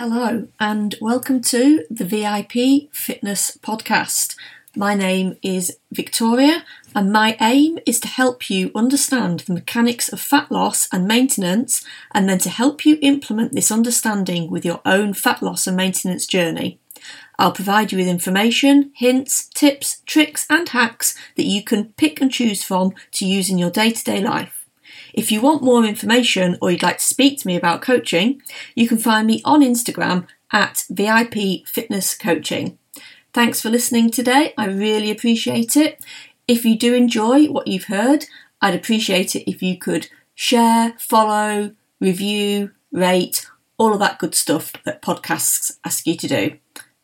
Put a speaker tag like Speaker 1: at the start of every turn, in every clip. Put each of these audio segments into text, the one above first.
Speaker 1: Hello, and welcome to the VIP Fitness Podcast. My name is Victoria, and my aim is to help you understand the mechanics of fat loss and maintenance, and then to help you implement this understanding with your own fat loss and maintenance journey. I'll provide you with information, hints, tips, tricks, and hacks that you can pick and choose from to use in your day to day life. If you want more information or you'd like to speak to me about coaching, you can find me on Instagram at VIP Fitness Coaching. Thanks for listening today. I really appreciate it. If you do enjoy what you've heard, I'd appreciate it if you could share, follow, review, rate, all of that good stuff that podcasts ask you to do.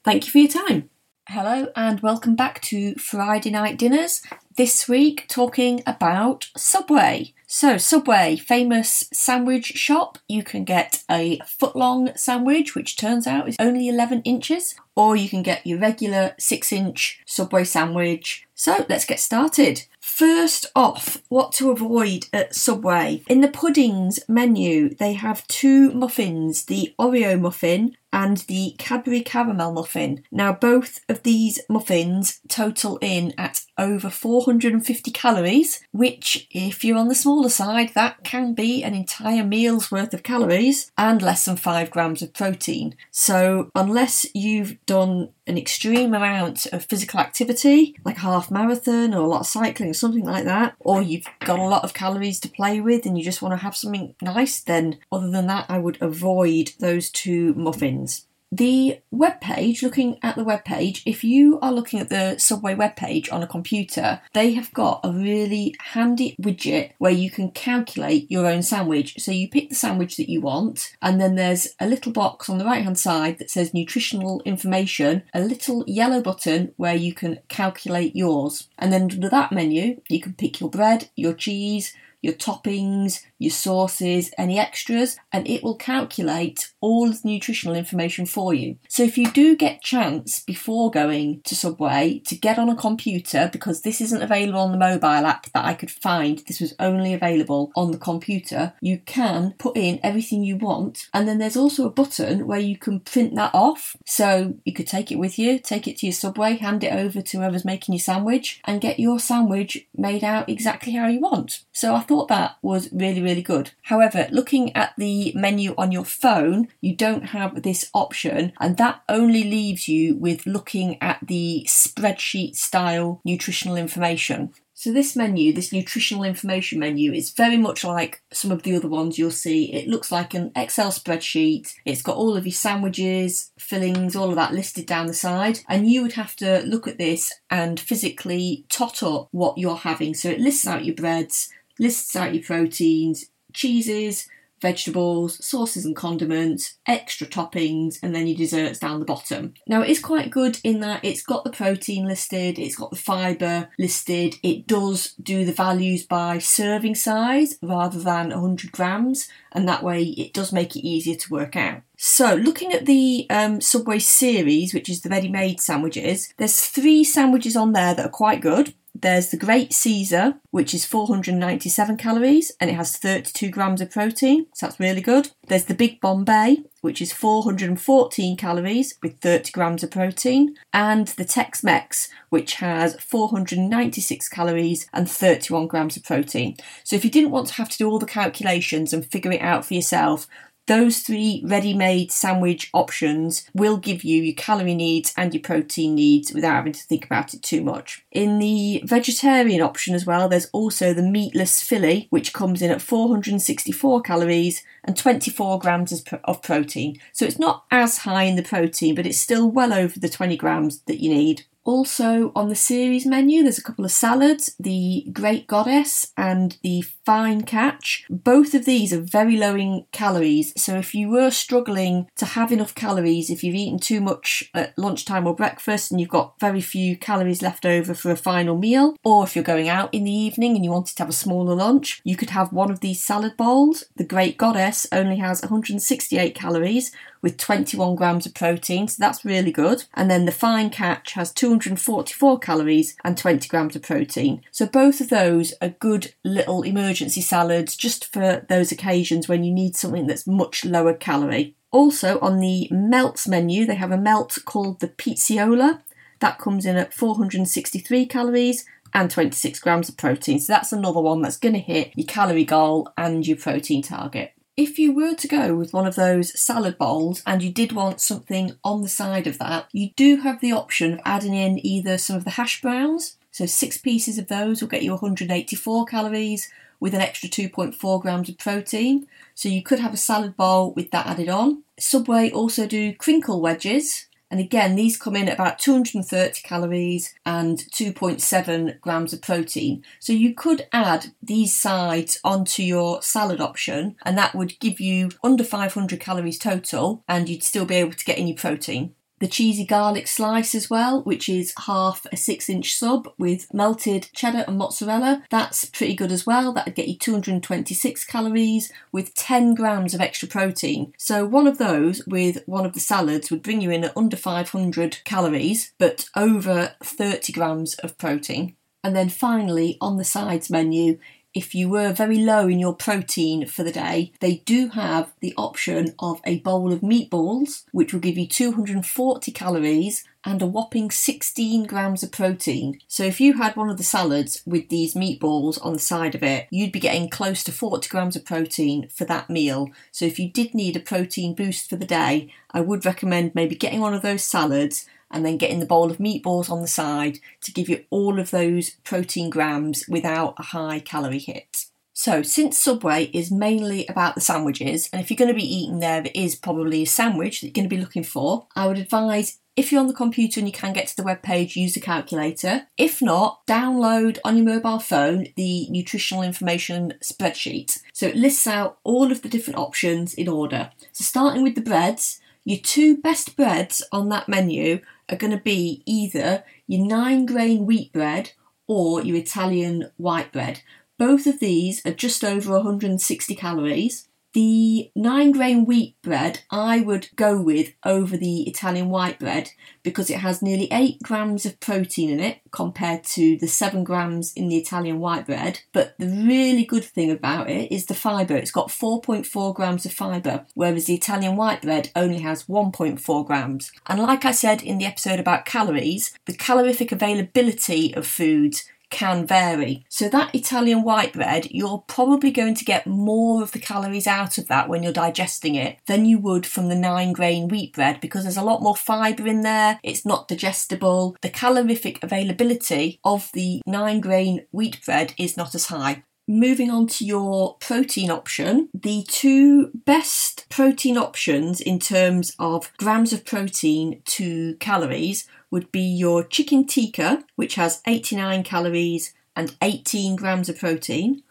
Speaker 1: Thank you for your time. Hello and welcome back to Friday Night Dinners. This week, talking about Subway. So, Subway, famous sandwich shop. You can get a foot long sandwich, which turns out is only 11 inches, or you can get your regular 6 inch Subway sandwich. So, let's get started. First off, what to avoid at Subway. In the puddings menu, they have two muffins the Oreo muffin and the Cadbury caramel muffin. Now, both of these muffins total in at over 450 calories, which, if you're on the smaller side, that can be an entire meal's worth of calories and less than 5 grams of protein. So, unless you've done an extreme amount of physical activity, like a half marathon or a lot of cycling something like that, or you've got a lot of calories to play with and you just want to have something nice, then other than that, I would avoid those two muffins. The web page, looking at the web page, if you are looking at the Subway web page on a computer, they have got a really handy widget where you can calculate your own sandwich. So you pick the sandwich that you want, and then there's a little box on the right hand side that says nutritional information, a little yellow button where you can calculate yours. And then under that menu, you can pick your bread, your cheese, your toppings, your sauces, any extras, and it will calculate all the nutritional information for you. So if you do get chance before going to Subway to get on a computer, because this isn't available on the mobile app that I could find, this was only available on the computer, you can put in everything you want, and then there's also a button where you can print that off. So you could take it with you, take it to your Subway, hand it over to whoever's making your sandwich, and get your sandwich made out exactly how you want. So I thought that was really, really good. However, looking at the menu on your phone, you don't have this option, and that only leaves you with looking at the spreadsheet style nutritional information. So this menu, this nutritional information menu, is very much like some of the other ones you'll see. It looks like an Excel spreadsheet. It's got all of your sandwiches, fillings, all of that listed down the side. And you would have to look at this and physically tot up what you're having. So it lists out your breads, lists out your proteins, cheeses, vegetables, sauces and condiments, extra toppings, and then your desserts down the bottom. Now, it is quite good in that it's got the protein listed, it's got the fibre listed, it does do the values by serving size rather than 100 grams, and that way it does make it easier to work out. So, looking at the um, Subway series, which is the ready made sandwiches, there's three sandwiches on there that are quite good. There's the Great Caesar, which is 497 calories and it has 32 grams of protein, so that's really good. There's the Big Bombay, which is 414 calories with 30 grams of protein, and the Tex Mex, which has 496 calories and 31 grams of protein. So, if you didn't want to have to do all the calculations and figure it out for yourself, those three ready made sandwich options will give you your calorie needs and your protein needs without having to think about it too much. In the vegetarian option as well, there's also the meatless Philly, which comes in at 464 calories and 24 grams of protein. So it's not as high in the protein, but it's still well over the 20 grams that you need. Also on the series menu, there's a couple of salads, the Great Goddess and the Fine Catch. Both of these are very low in calories, so if you were struggling to have enough calories, if you've eaten too much at lunchtime or breakfast and you've got very few calories left over for a final meal, or if you're going out in the evening and you wanted to have a smaller lunch, you could have one of these salad bowls. The Great Goddess only has 168 calories with 21 grams of protein, so that's really good. And then the Fine Catch has 244 calories and 20 grams of protein. So both of those are good little emergency salads just for those occasions when you need something that's much lower calorie. Also, on the melts menu, they have a melt called the Pizziola. That comes in at 463 calories and 26 grams of protein. So that's another one that's going to hit your calorie goal and your protein target. If you were to go with one of those salad bowls and you did want something on the side of that, you do have the option of adding in either some of the hash browns. So, six pieces of those will get you 184 calories with an extra 2.4 grams of protein. So, you could have a salad bowl with that added on. Subway also do crinkle wedges, and again, these come in at about 230 calories and 2.7 grams of protein. So you could add these sides onto your salad option, and that would give you under 500 calories total, and you'd still be able to get in your protein the cheesy garlic slice as well, which is half a six inch sub with melted cheddar and mozzarella. That's pretty good as well. That'd get you 226 calories with 10 grams of extra protein. So one of those with one of the salads would bring you in at under 500 calories, but over 30 grams of protein. And then finally, on the sides menu, if you were very low in your protein for the day, they do have the option of a bowl of meatballs, which will give you 240 calories and a whopping 16 grams of protein. So if you had one of the salads with these meatballs on the side of it, you'd be getting close to 40 grams of protein for that meal. So if you did need a protein boost for the day, I would recommend maybe getting one of those salads and then getting the bowl of meatballs on the side to give you all of those protein grams without a high calorie hit. So, since Subway is mainly about the sandwiches, and if you're going to be eating there, it is probably a sandwich that you're going to be looking for, I would advise if you're on the computer and you can get to the web page, use the calculator. If not, download on your mobile phone the nutritional information spreadsheet. So it lists out all of the different options in order. So starting with the breads, your two best breads on that menu are going to be either your nine grain wheat bread or your Italian white bread. Both of these are just over 160 calories. The nine grain wheat bread I would go with over the Italian white bread because it has nearly eight grams of protein in it compared to the seven grams in the Italian white bread. But the really good thing about it is the fibre. It's got 4.4 grams of fibre, whereas the Italian white bread only has 1.4 grams. And like I said in the episode about calories, the calorific availability of foods can vary. So, that Italian white bread, you're probably going to get more of the calories out of that when you're digesting it than you would from the nine grain wheat bread because there's a lot more fibre in there, it's not digestible. The calorific availability of the nine grain wheat bread is not as high. Moving on to your protein option, the two best protein options in terms of grams of protein to calories would be your chicken tikka, which has 89 calories and 18 grams of protein,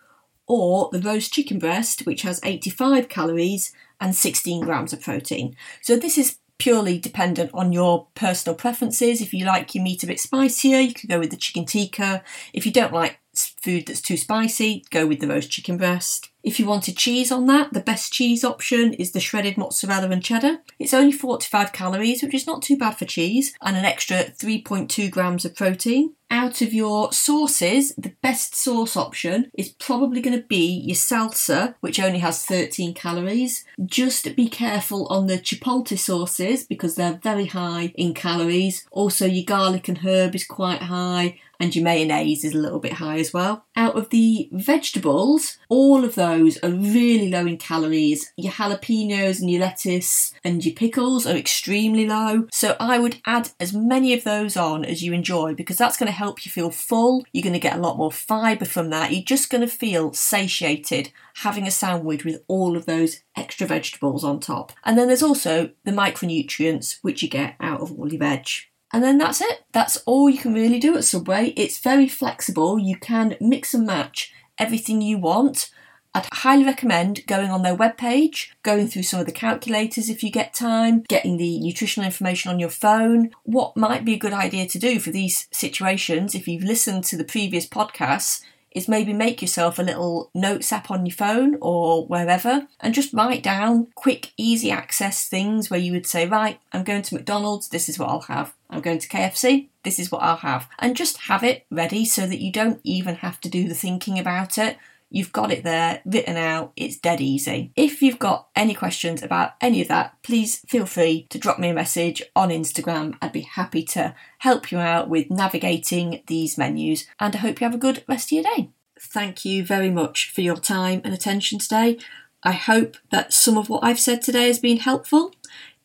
Speaker 1: or the roast chicken breast, which has 85 calories and 16 grams of protein. So this is purely dependent on your personal preferences. If you like your meat a bit spicier, you could go with the chicken tikka. If you don't like food that's too spicy, go with the roast chicken breast. If you wanted cheese on that, the best cheese option is the shredded mozzarella and cheddar. It's only 45 calories, which is not too bad for cheese, and an extra 3.2 grams of protein. Out of your sauces, the best sauce option is probably going to be your salsa, which only has 13 calories. Just be careful on the chipotle sauces because they're very high in calories. Also, your garlic and herb is quite high, and your mayonnaise is a little bit high as well. Out of the vegetables, all of those are really low in calories. Your jalapenos and your lettuce and your pickles are extremely low. So I would add as many of those on as you enjoy because that's going to help you feel full. You're going to get a lot more fibre from that. You're just going to feel satiated having a sandwich with all of those extra vegetables on top. And then there's also the micronutrients which you get out of all your veg. And then that's it. That's all you can really do at Subway. It's very flexible. You can mix and match everything you want. I'd highly recommend going on their webpage, going through some of the calculators if you get time, getting the nutritional information on your phone. What might be a good idea to do for these situations, if you've listened to the previous podcasts, is maybe make yourself a little notes app on your phone or wherever and just write down quick, easy access things where you would say, right, I'm going to McDonald's, this is what I'll have. I'm going to KFC, this is what I'll have. And just have it ready so that you don't even have to do the thinking about it. You've got it there written out, it's dead easy. If you've got any questions about any of that, please feel free to drop me a message on Instagram. I'd be happy to help you out with navigating these menus, and I hope you have a good rest of your day. Thank you very much for your time and attention today. I hope that some of what I've said today has been helpful.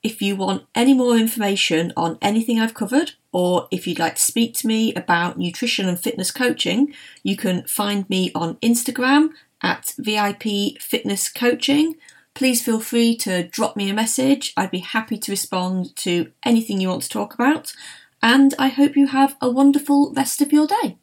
Speaker 1: If you want any more information on anything I've covered, or if you'd like to speak to me about nutrition and fitness coaching, you can find me on Instagram at VIP Fitness Coaching. Please feel free to drop me a message. I'd be happy to respond to anything you want to talk about. And I hope you have a wonderful rest of your day.